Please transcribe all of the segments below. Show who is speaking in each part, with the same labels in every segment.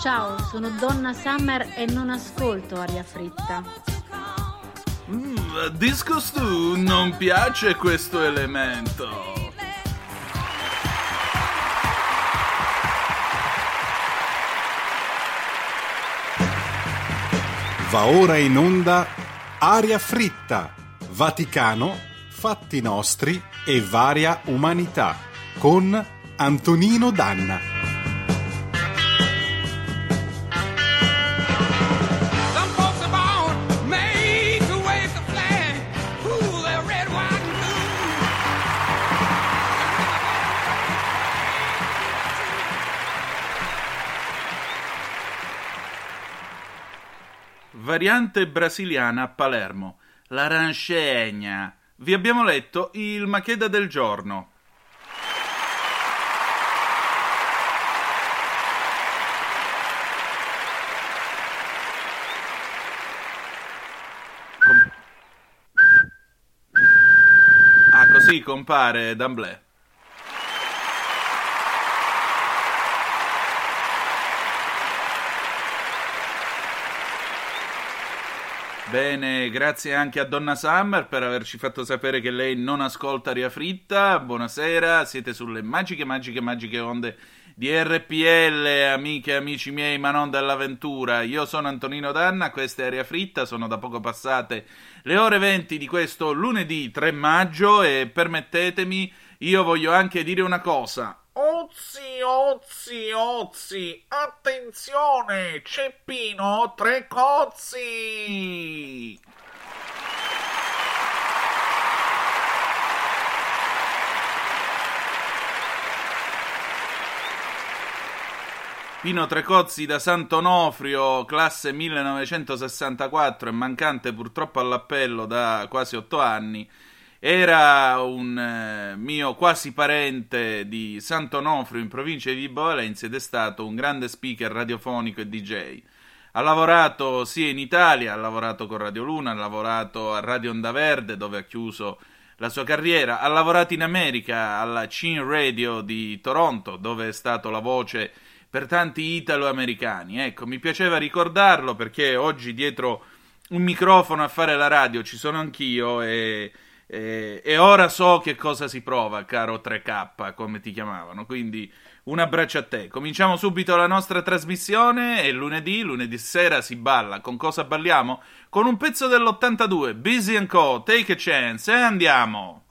Speaker 1: Ciao, sono Donna Summer e non ascolto aria fritta.
Speaker 2: Mm, disco Stu, non piace questo elemento.
Speaker 3: Va ora in onda Aria fritta, Vaticano, fatti nostri e varia umanità con Antonino Danna.
Speaker 2: Variante brasiliana a Palermo, l'arancegna. Vi abbiamo letto il Macheda del giorno. Com- ah, così compare d'amblè. Bene, grazie anche a Donna Summer per averci fatto sapere che lei non ascolta Aria Fritta. Buonasera, siete sulle magiche, magiche, magiche onde di RPL, amiche e amici miei, ma non dell'avventura. Io sono Antonino Danna, questa è Aria Fritta, sono da poco passate le ore 20 di questo lunedì 3 maggio e permettetemi, io voglio anche dire una cosa. Ozzi, ozzi, ozzi, attenzione, Ceppino, tre cozzi! Pino Trecozzi da Sant'Onofrio, classe 1964 e mancante purtroppo all'appello da quasi otto anni, era un eh, mio quasi parente di Sant'Onofrio in provincia di Vibo Valentia ed è stato un grande speaker radiofonico e DJ. Ha lavorato sia in Italia, ha lavorato con Radio Luna, ha lavorato a Radio Onda Verde dove ha chiuso la sua carriera, ha lavorato in America alla Chin Radio di Toronto dove è stato la voce per tanti italo-americani. Ecco, mi piaceva ricordarlo perché oggi dietro un microfono a fare la radio ci sono anch'io e, e, e ora so che cosa si prova, caro 3K, come ti chiamavano. Quindi un abbraccio a te. Cominciamo subito la nostra trasmissione. È lunedì, lunedì sera si balla. Con cosa balliamo? Con un pezzo dell'82, Busy Co. Take a chance e andiamo.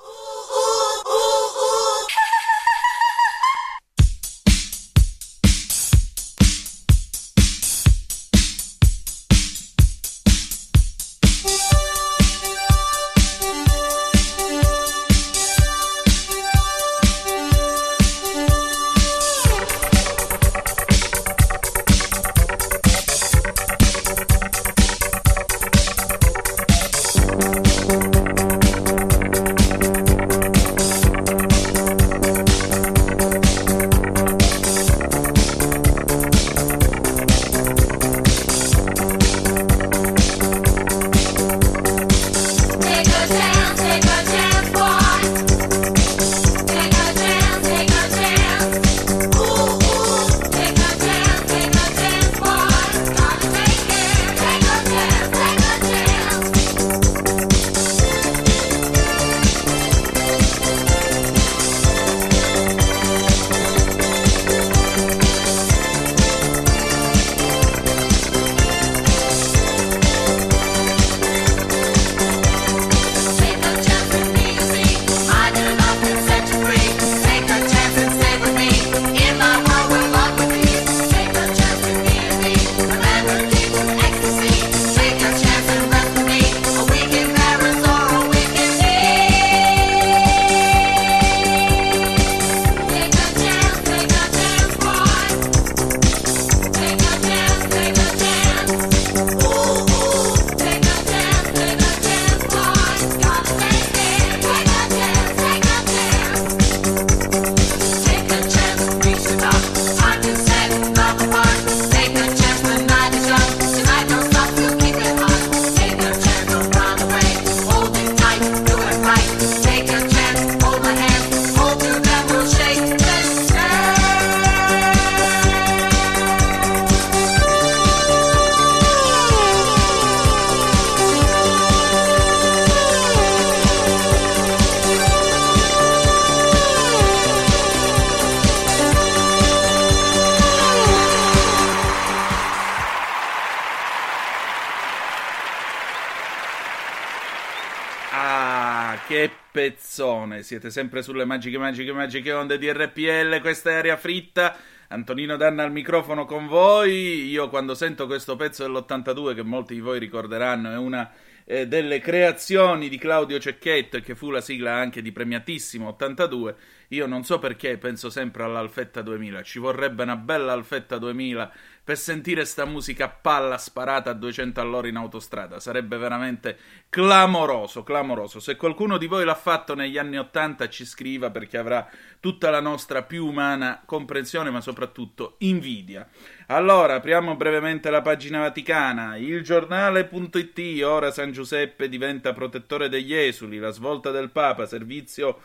Speaker 2: Siete sempre sulle magiche, magiche, magiche onde di RPL. Questa è aria fritta. Antonino Danna al microfono con voi. Io quando sento questo pezzo dell'82, che molti di voi ricorderanno, è una eh, delle creazioni di Claudio Cecchetto, che fu la sigla anche di Premiatissimo 82. Io non so perché penso sempre all'Alfetta 2000. Ci vorrebbe una bella Alfetta 2000 per sentire sta musica a palla sparata a 200 all'ora in autostrada. Sarebbe veramente clamoroso, clamoroso. Se qualcuno di voi l'ha fatto negli anni 80 ci scriva perché avrà tutta la nostra più umana comprensione, ma soprattutto invidia. Allora, apriamo brevemente la pagina vaticana. Il giornale.it, ora San Giuseppe diventa protettore degli esuli, la svolta del Papa, servizio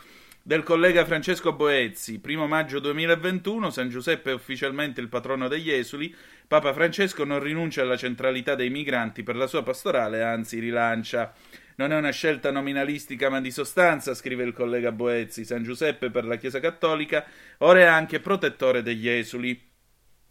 Speaker 2: del collega Francesco Boezzi, 1 maggio 2021, San Giuseppe è ufficialmente il patrono degli esuli, Papa Francesco non rinuncia alla centralità dei migranti per la sua pastorale, anzi rilancia. Non è una scelta nominalistica ma di sostanza, scrive il collega Boezzi, San Giuseppe per la Chiesa Cattolica, ora è anche protettore degli esuli.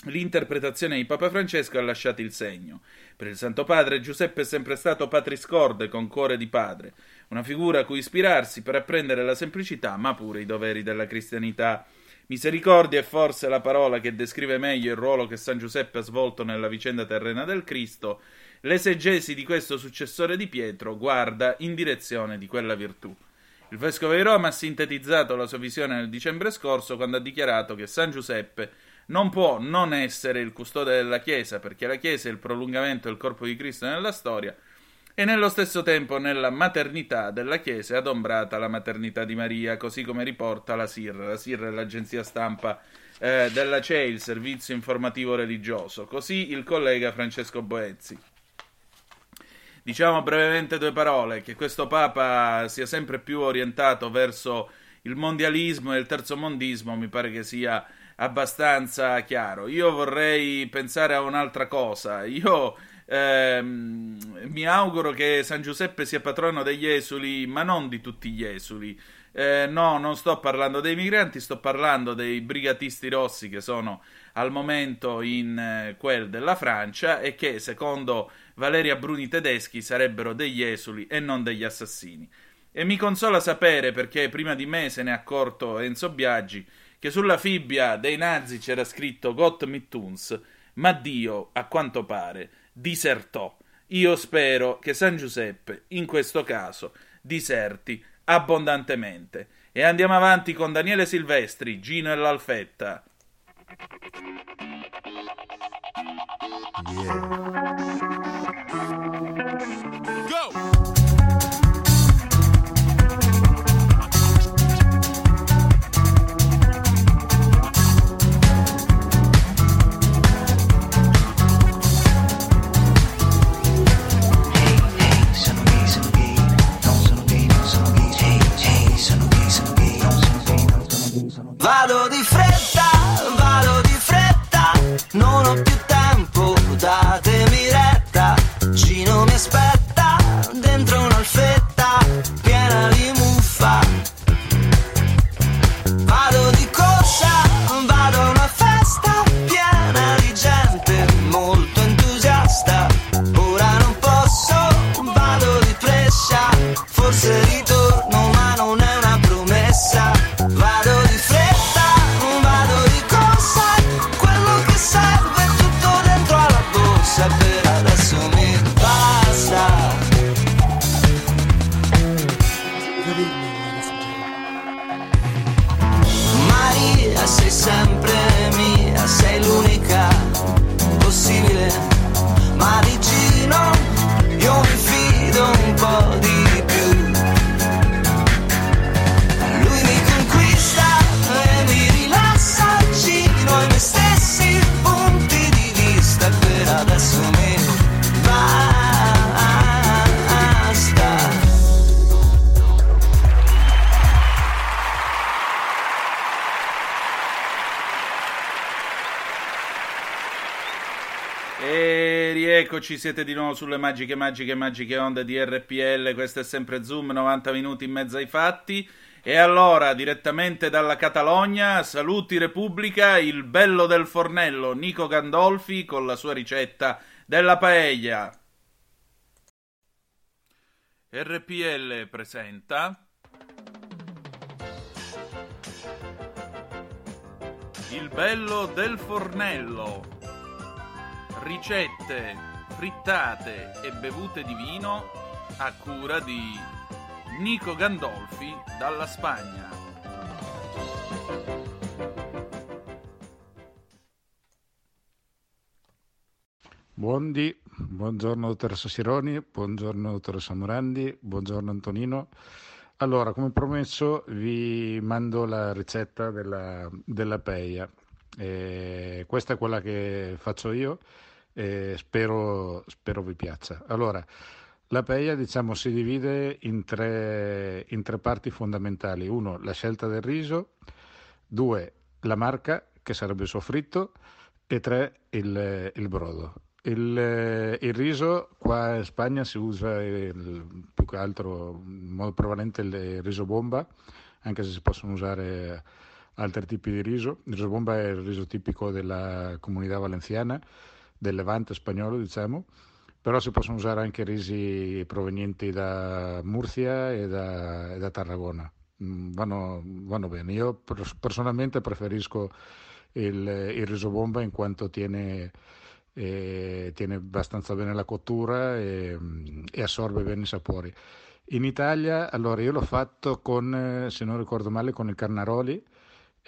Speaker 2: L'interpretazione di Papa Francesco ha lasciato il segno. Per il Santo Padre Giuseppe è sempre stato patris corde con cuore di padre, una figura a cui ispirarsi per apprendere la semplicità ma pure i doveri della cristianità. Misericordia è forse la parola che descrive meglio il ruolo che San Giuseppe ha svolto nella vicenda terrena del Cristo. L'esegesi di questo successore di Pietro guarda in direzione di quella virtù. Il vescovo di Roma ha sintetizzato la sua visione nel dicembre scorso quando ha dichiarato che San Giuseppe non può non essere il custode della Chiesa, perché la Chiesa è il prolungamento del corpo di Cristo nella storia, e nello stesso tempo nella maternità della Chiesa è adombrata la maternità di Maria, così come riporta la SIR. La SIR è l'agenzia stampa eh, della CEI, il servizio informativo religioso. Così il collega Francesco Boezzi. Diciamo brevemente due parole, che questo Papa sia sempre più orientato verso il mondialismo e il terzo mondismo mi pare che sia abbastanza chiaro. Io vorrei pensare a un'altra cosa. Io ehm, mi auguro che San Giuseppe sia patrono degli esuli, ma non di tutti gli esuli. Eh, no, non sto parlando dei migranti, sto parlando dei brigatisti rossi che sono al momento in eh, quel della Francia e che, secondo Valeria Bruni tedeschi, sarebbero degli esuli e non degli assassini. E mi consola sapere, perché prima di me se ne è accorto Enzo Biaggi, che sulla fibbia dei nazi c'era scritto Gott mit uns, ma Dio, a quanto pare, disertò. Io spero che San Giuseppe, in questo caso, diserti abbondantemente. E andiamo avanti con Daniele Silvestri, Gino e l'Alfetta.
Speaker 4: Go!
Speaker 5: Vado di
Speaker 2: Eccoci, siete di nuovo sulle magiche, magiche, magiche onde di RPL. Questo è sempre Zoom, 90 minuti in mezzo ai fatti. E allora, direttamente dalla Catalogna, saluti Repubblica, il bello del fornello Nico Gandolfi con la sua ricetta della paella. RPL presenta Il bello del fornello. Ricette frittate e bevute di vino a cura di Nico Gandolfi dalla Spagna.
Speaker 6: Buondì, buongiorno dottoressa Sironi, buongiorno dottoressa Morandi, buongiorno Antonino. Allora, come promesso, vi mando la ricetta della, della peia. Eh, questa è quella che faccio io e spero, spero vi piaccia. Allora, la peia diciamo, si divide in tre, in tre parti fondamentali. Uno, la scelta del riso, due, la marca, che sarebbe il soffritto, e tre, il, il brodo. Il, il riso qua in Spagna si usa il- più che altro in modo prevalente il riso bomba, anche se si possono usare altri tipi di riso. Il riso bomba è il riso tipico della comunità valenziana, del Levante spagnolo, diciamo, però si possono usare anche risi provenienti da Murcia e da, e da Tarragona. Mm, Vanno, vanno bene. Io pers- personalmente preferisco il, il riso bomba in quanto tiene, eh, tiene abbastanza bene la cottura e, mm, e assorbe bene i sapori. In Italia, allora io l'ho fatto con, eh, se non ricordo male, con il Carnaroli,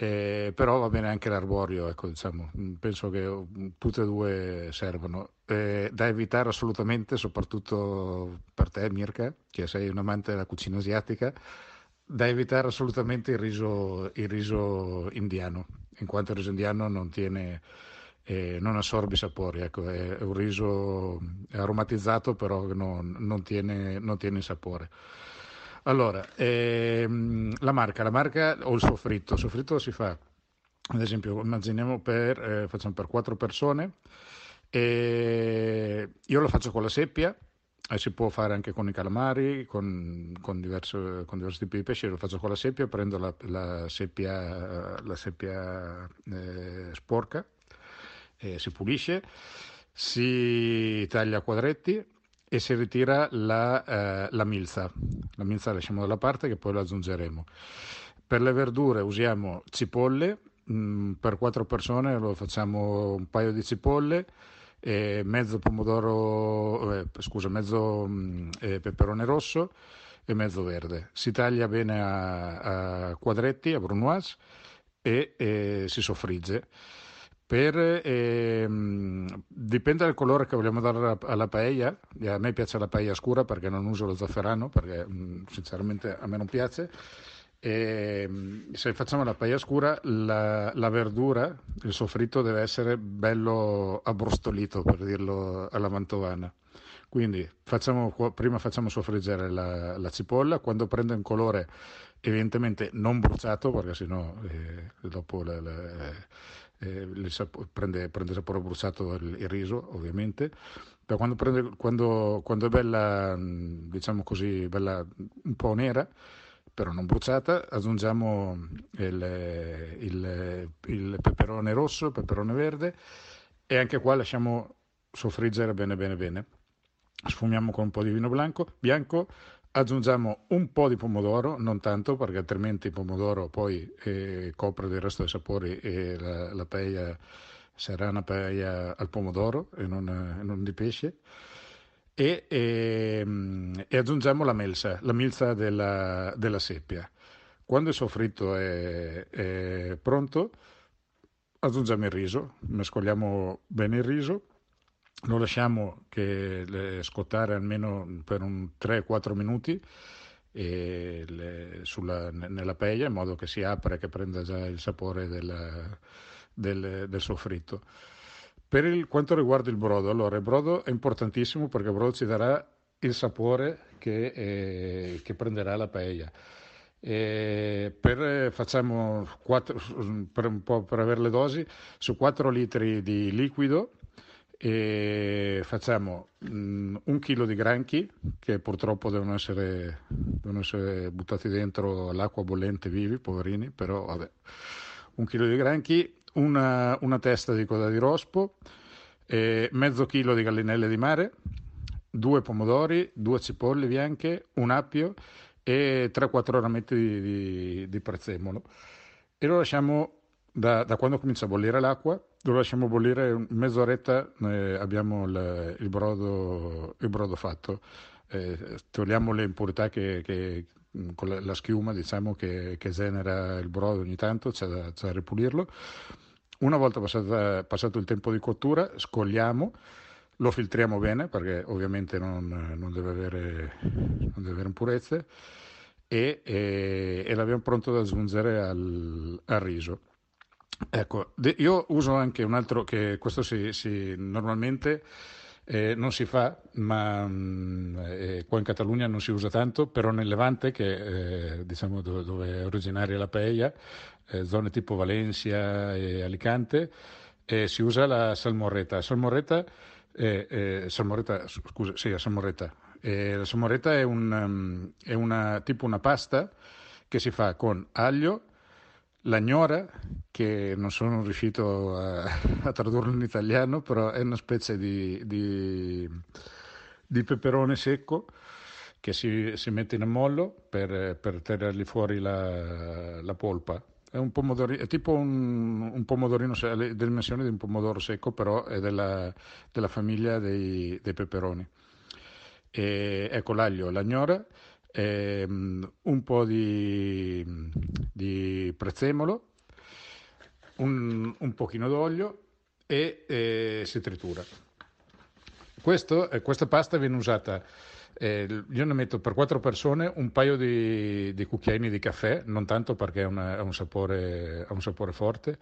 Speaker 6: eh, però va bene anche l'arborio, ecco, diciamo, Mm, penso che mm, tutte e due servono. Eh, da evitare assolutamente, soprattutto per te Mirka, che sei un amante della cucina asiatica, da evitare assolutamente il riso, il riso indiano, in quanto il riso indiano non tiene, eh, non assorbe i sapori, ecco, è, è un riso aromatizzato però non, non tiene, non tiene sapore. Allora, ehm, la marca, la marca o il soffritto, il soffritto si fa, ad esempio, immaginiamo per, eh, facciamo per quattro persone, e io lo faccio con la seppia, e si può fare anche con i calamari, con, con, diverso- con diversi tipi di pesci, lo faccio con la seppia, prendo la, la seppia, la seppia eh, sporca, eh, si pulisce, si taglia a quadretti e si ritira la, eh, la milza. La milza la lasciamo da parte che poi la aggiungeremo. Per le verdure usiamo cipolle, mm, per quattro persone lo facciamo un paio di cipolle, e mezzo pomodoro, eh, scusa, mezzo mm, eh, peperone rosso e mezzo verde. Si taglia bene a, a quadretti, a brunoise e si soffrigge. Per, ehm, dipende dal colore che vogliamo dare alla, paella. A me piace la paella scura perché non uso lo zafferano, perché mm, sinceramente a me non piace. E, mm, se facciamo la paella scura, la, la verdura, il soffritto deve essere bello abbrustolito, per dirlo alla mantovana. Quindi facciamo, prima facciamo soffriggere la, la cipolla, quando prende un colore evidentemente non bruciato, perché sennò eh, dopo la- la- eh, il sapo- prende, prende sapore bruciato il, il riso, ovviamente. Però quando, prende, quando, quando è bella, mh, diciamo così, bella un po' nera, però non bruciata, aggiungiamo il, il- il peperone rosso, il peperone verde e anche qua lasciamo soffriggere bene bene bene. Sfumiamo con un po' di vino bianco, bianco aggiungiamo un po' di pomodoro, non tanto perché altrimenti il pomodoro poi eh, copre del resto dei sapori e la, la paella sarà una paella al pomodoro e non, eh, non di pesce. E, ehm, e aggiungiamo la melsa, la milza della, della seppia. Quando il soffritto è, è pronto, aggiungiamo il riso, mescoliamo bene il riso, lo lasciamo scottare almeno per un 3-4 minuti le- sulla- ne- nella paella in modo che si apra e che prenda già il sapore del, del- del soffritto. Per il- quanto riguarda il brodo, allora il brodo è importantissimo perché il brodo ci darà il sapore che, eh, che prenderà la paella. Per, eh, facciamo quattro, per, un po' per avere le dosi, su 4 litri di liquido e facciamo mm, un chilo di granchi che purtroppo devono essere, devono essere buttati dentro all'acqua bollente vivi, poverini, però vabbè. Un chilo di granchi, una, una testa di coda di rospo, mezzo chilo di gallinelle di mare, due pomodori, due cipolle bianche, un appio e 3-4 rametti di, di, di prezzemolo. E lo lasciamo da, da quando comincia a bollire l'acqua, lo lasciamo bollire mezz'oretta, eh, abbiamo il, il brodo, il brodo fatto. Eh, togliamo le impurità che, che- con la, la schiuma diciamo, che, che genera il brodo ogni tanto, c'è da, c'è da ripulirlo. Una volta passata- passato il tempo di cottura, scogliamo, lo filtriamo bene perché ovviamente non, non deve, avere, non deve avere impurezze e, e- e l'abbiamo pronto da aggiungere al, al riso. Ecco, io uso anche un altro che questo si, si- normalmente eh, non si fa, ma mm, eh, qua in Catalogna non si usa tanto, però nel Levante, che eh, diciamo dove, dove è originaria la paella, eh, zone tipo Valencia e Alicante, eh, si usa la salmorreta. Salmorreta, eh, salmorreta, scusa, sì, la salmorreta. La salmorreta è, un, um, è una, tipo una pasta che si fa con aglio, la gnora, che non sono riuscito a, a tradurlo in italiano, però è una specie di, di- di peperone secco che si, si mette in ammollo per, per tirargli fuori la, la polpa. È, un è tipo un, un pomodorino, ha le dimensioni di un pomodoro secco, però è della, della famiglia dei, dei peperoni. E, ecco l'aglio, la gnora, ehm, un po' di, di prezzemolo, un, un pochino d'olio e eh, si tritura. Questo, eh, questa pasta viene usata, eh, io ne metto per quattro persone un paio di, di cucchiaini di caffè, non tanto perché ha, un un sapore forte,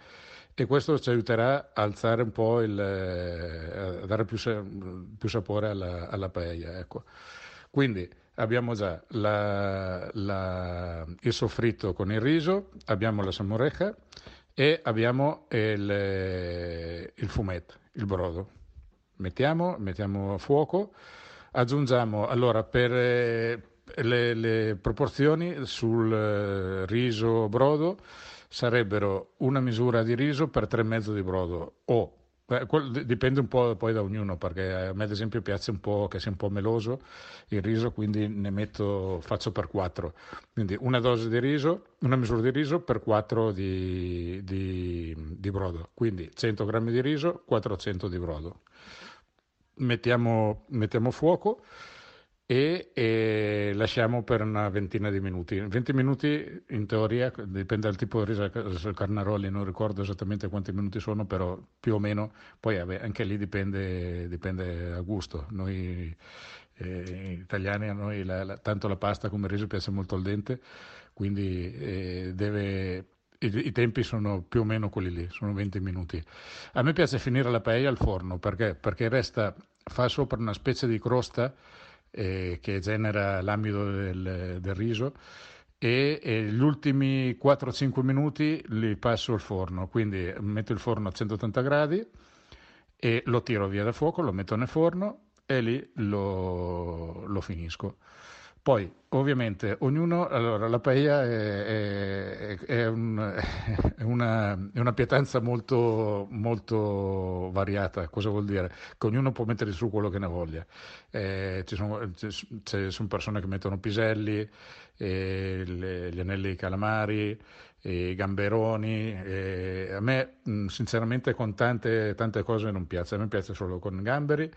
Speaker 6: e questo ci aiuterà a alzare un po' il, eh, a dare più, più sapore alla, alla paella. Ecco. Quindi abbiamo già la- la- il soffritto con il riso, abbiamo la salmoreja e abbiamo il, eh, il fumetto, il brodo. Mettiamo, mettiamo a fuoco, aggiungiamo allora per eh, le, le proporzioni sul eh, riso brodo sarebbero una misura di riso per tre mezzo di brodo o dipende un po' poi da ognuno perché a me ad esempio piace un po' che sia un po' meloso il riso quindi ne metto faccio per quattro. Quindi una dose di riso una misura di riso per quattro di, di- di brodo. Quindi 100 grammi di riso 400 di brodo. Mettiamo, mettiamo fuoco e, e lasciamo per una ventina di minuti. 20 minuti in teoria, dipende dal tipo di riso, se carnaroli non ricordo esattamente quanti minuti sono, però più o meno, poi anche lì dipende, dipende a gusto. Noi eh, italiani, a noi la- la- tanto la pasta come il riso piace molto al dente, quindi eh, deve... I, I tempi sono più o meno quelli lì, sono 20 minuti. A me piace finire la paella al forno perché, perché resta, fa sopra una specie di crosta eh, che genera l'amido del, del riso e, e gli ultimi 4-5 minuti li passo al forno, quindi metto il forno a 180 gradi e lo tiro via dal fuoco, lo metto nel forno e lì lo, lo finisco. Poi, ovviamente, ognuno, allora, la paella è, è- è un- è una, una pietanza molto, molto variata. Cosa vuol dire? Che ognuno può mettere su quello che ne voglia. Eh, ci sono, ci sono persone che mettono piselli, eh, le- gli anelli di calamari, i gamberoni. eh, a me, mh, sinceramente, con tante, tante cose non piace. A me piace solo con gamberi,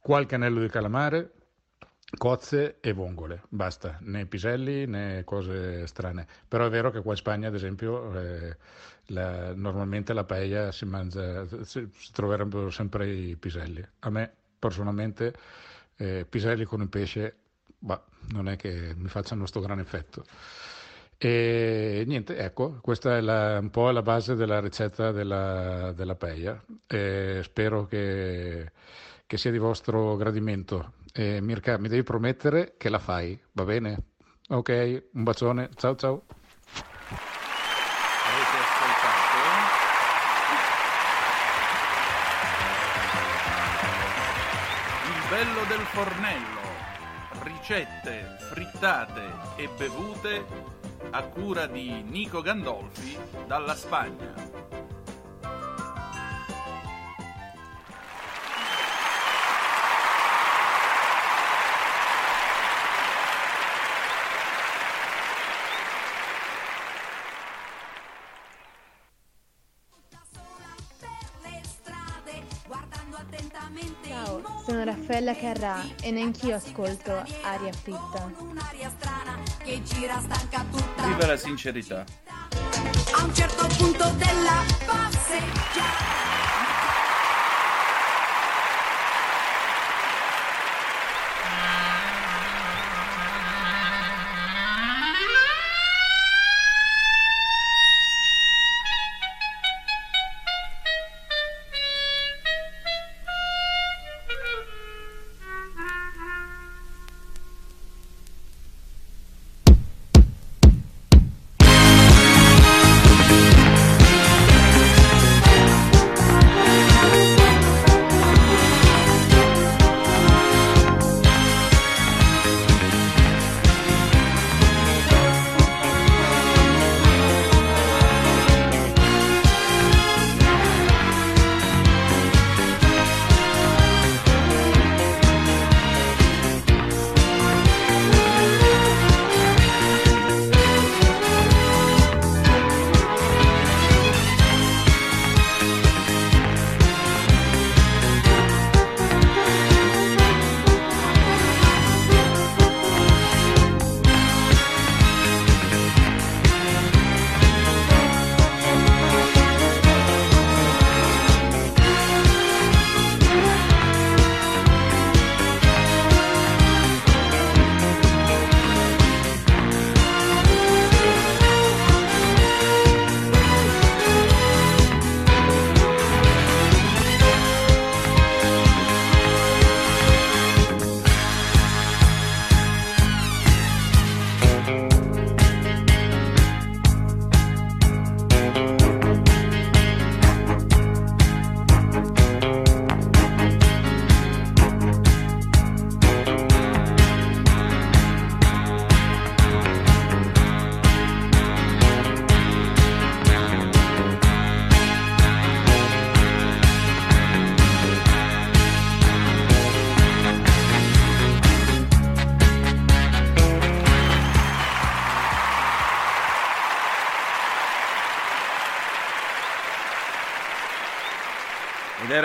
Speaker 6: qualche anello di calamare cozze e vongole, basta, né piselli né cose strane. Però è vero che qua in Spagna, ad esempio, eh, la- normalmente la paella si mangia, si, si troverebbero sempre i piselli. A me personalmente eh, piselli con il pesce, bah, non è che mi facciano questo gran effetto. E niente, ecco, questa è la- un po' la base della ricetta della, della paella. E spero che, che sia di vostro gradimento. E Mirka, mi devi promettere che la fai, va bene? Ok, un bacione, ciao ciao.
Speaker 2: Bello del fornello. Ricette, frittate e bevute a cura di Nico Gandolfi dalla Spagna.
Speaker 7: Quella che arrà e neanch'io ascolto aria fritta.
Speaker 8: tutta.
Speaker 2: Viva la sincerità.
Speaker 8: A un certo punto della passeggiata.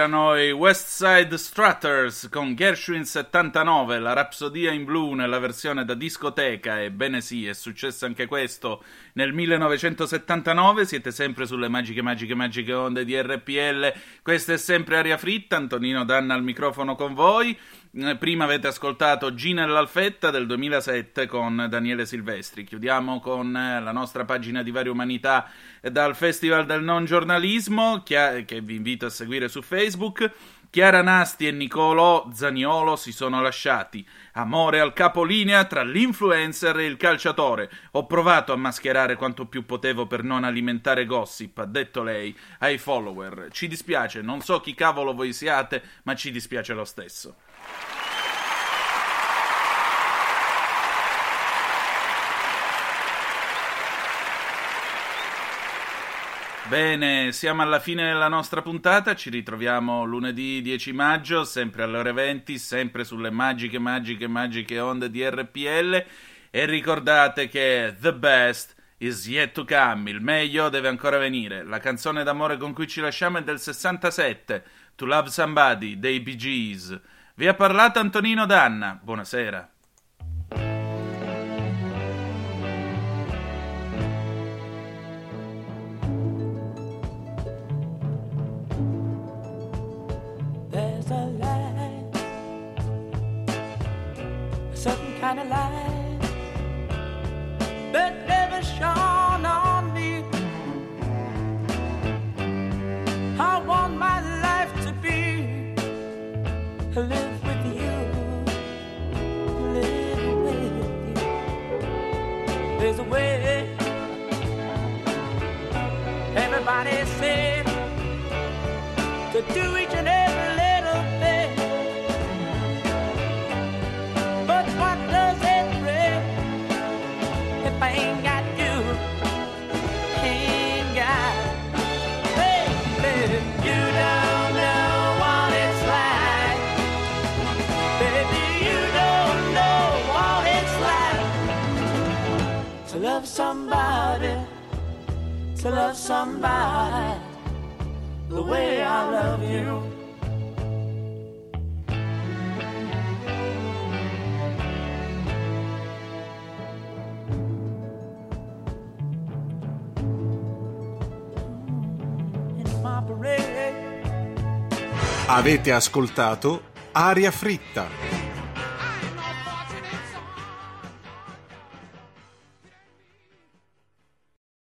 Speaker 2: Erano i West Side Strutters con Gershwin 79, la Rapsodia in blu nella versione da discoteca. Ebbene sì, è successo anche questo nel 1979. Siete sempre sulle magiche, magiche, magiche onde di RPL. Questa è sempre aria fritta. Antonino Danna al microfono con voi. Prima avete ascoltato Gina e l'Alfetta del 2007 con Daniele Silvestri. Chiudiamo con eh, la nostra pagina di Varie Umanità dal Festival del Non Giornalismo, che vi invito a seguire su Facebook. Chiara Nasti e Nicolò Zaniolo si sono lasciati. Amore al capolinea tra l'influencer e il calciatore. Ho provato a mascherare quanto più potevo per non alimentare gossip, ha detto lei ai follower. Ci dispiace, non so chi cavolo voi siate, ma ci dispiace lo stesso. Bene, siamo alla fine della nostra puntata, ci ritroviamo lunedì 10 maggio, sempre alle ore 20, sempre sulle magiche, magiche, magiche onde di RPL e ricordate che The Best is yet to come, il meglio deve ancora venire. La canzone d'amore con cui ci lasciamo è del 67, To Love Somebody, dei Bee Gees. Vi ha parlato Antonino Danna, buonasera.
Speaker 9: somebody the way I love you.
Speaker 3: Avete ascoltato Aria Fritta.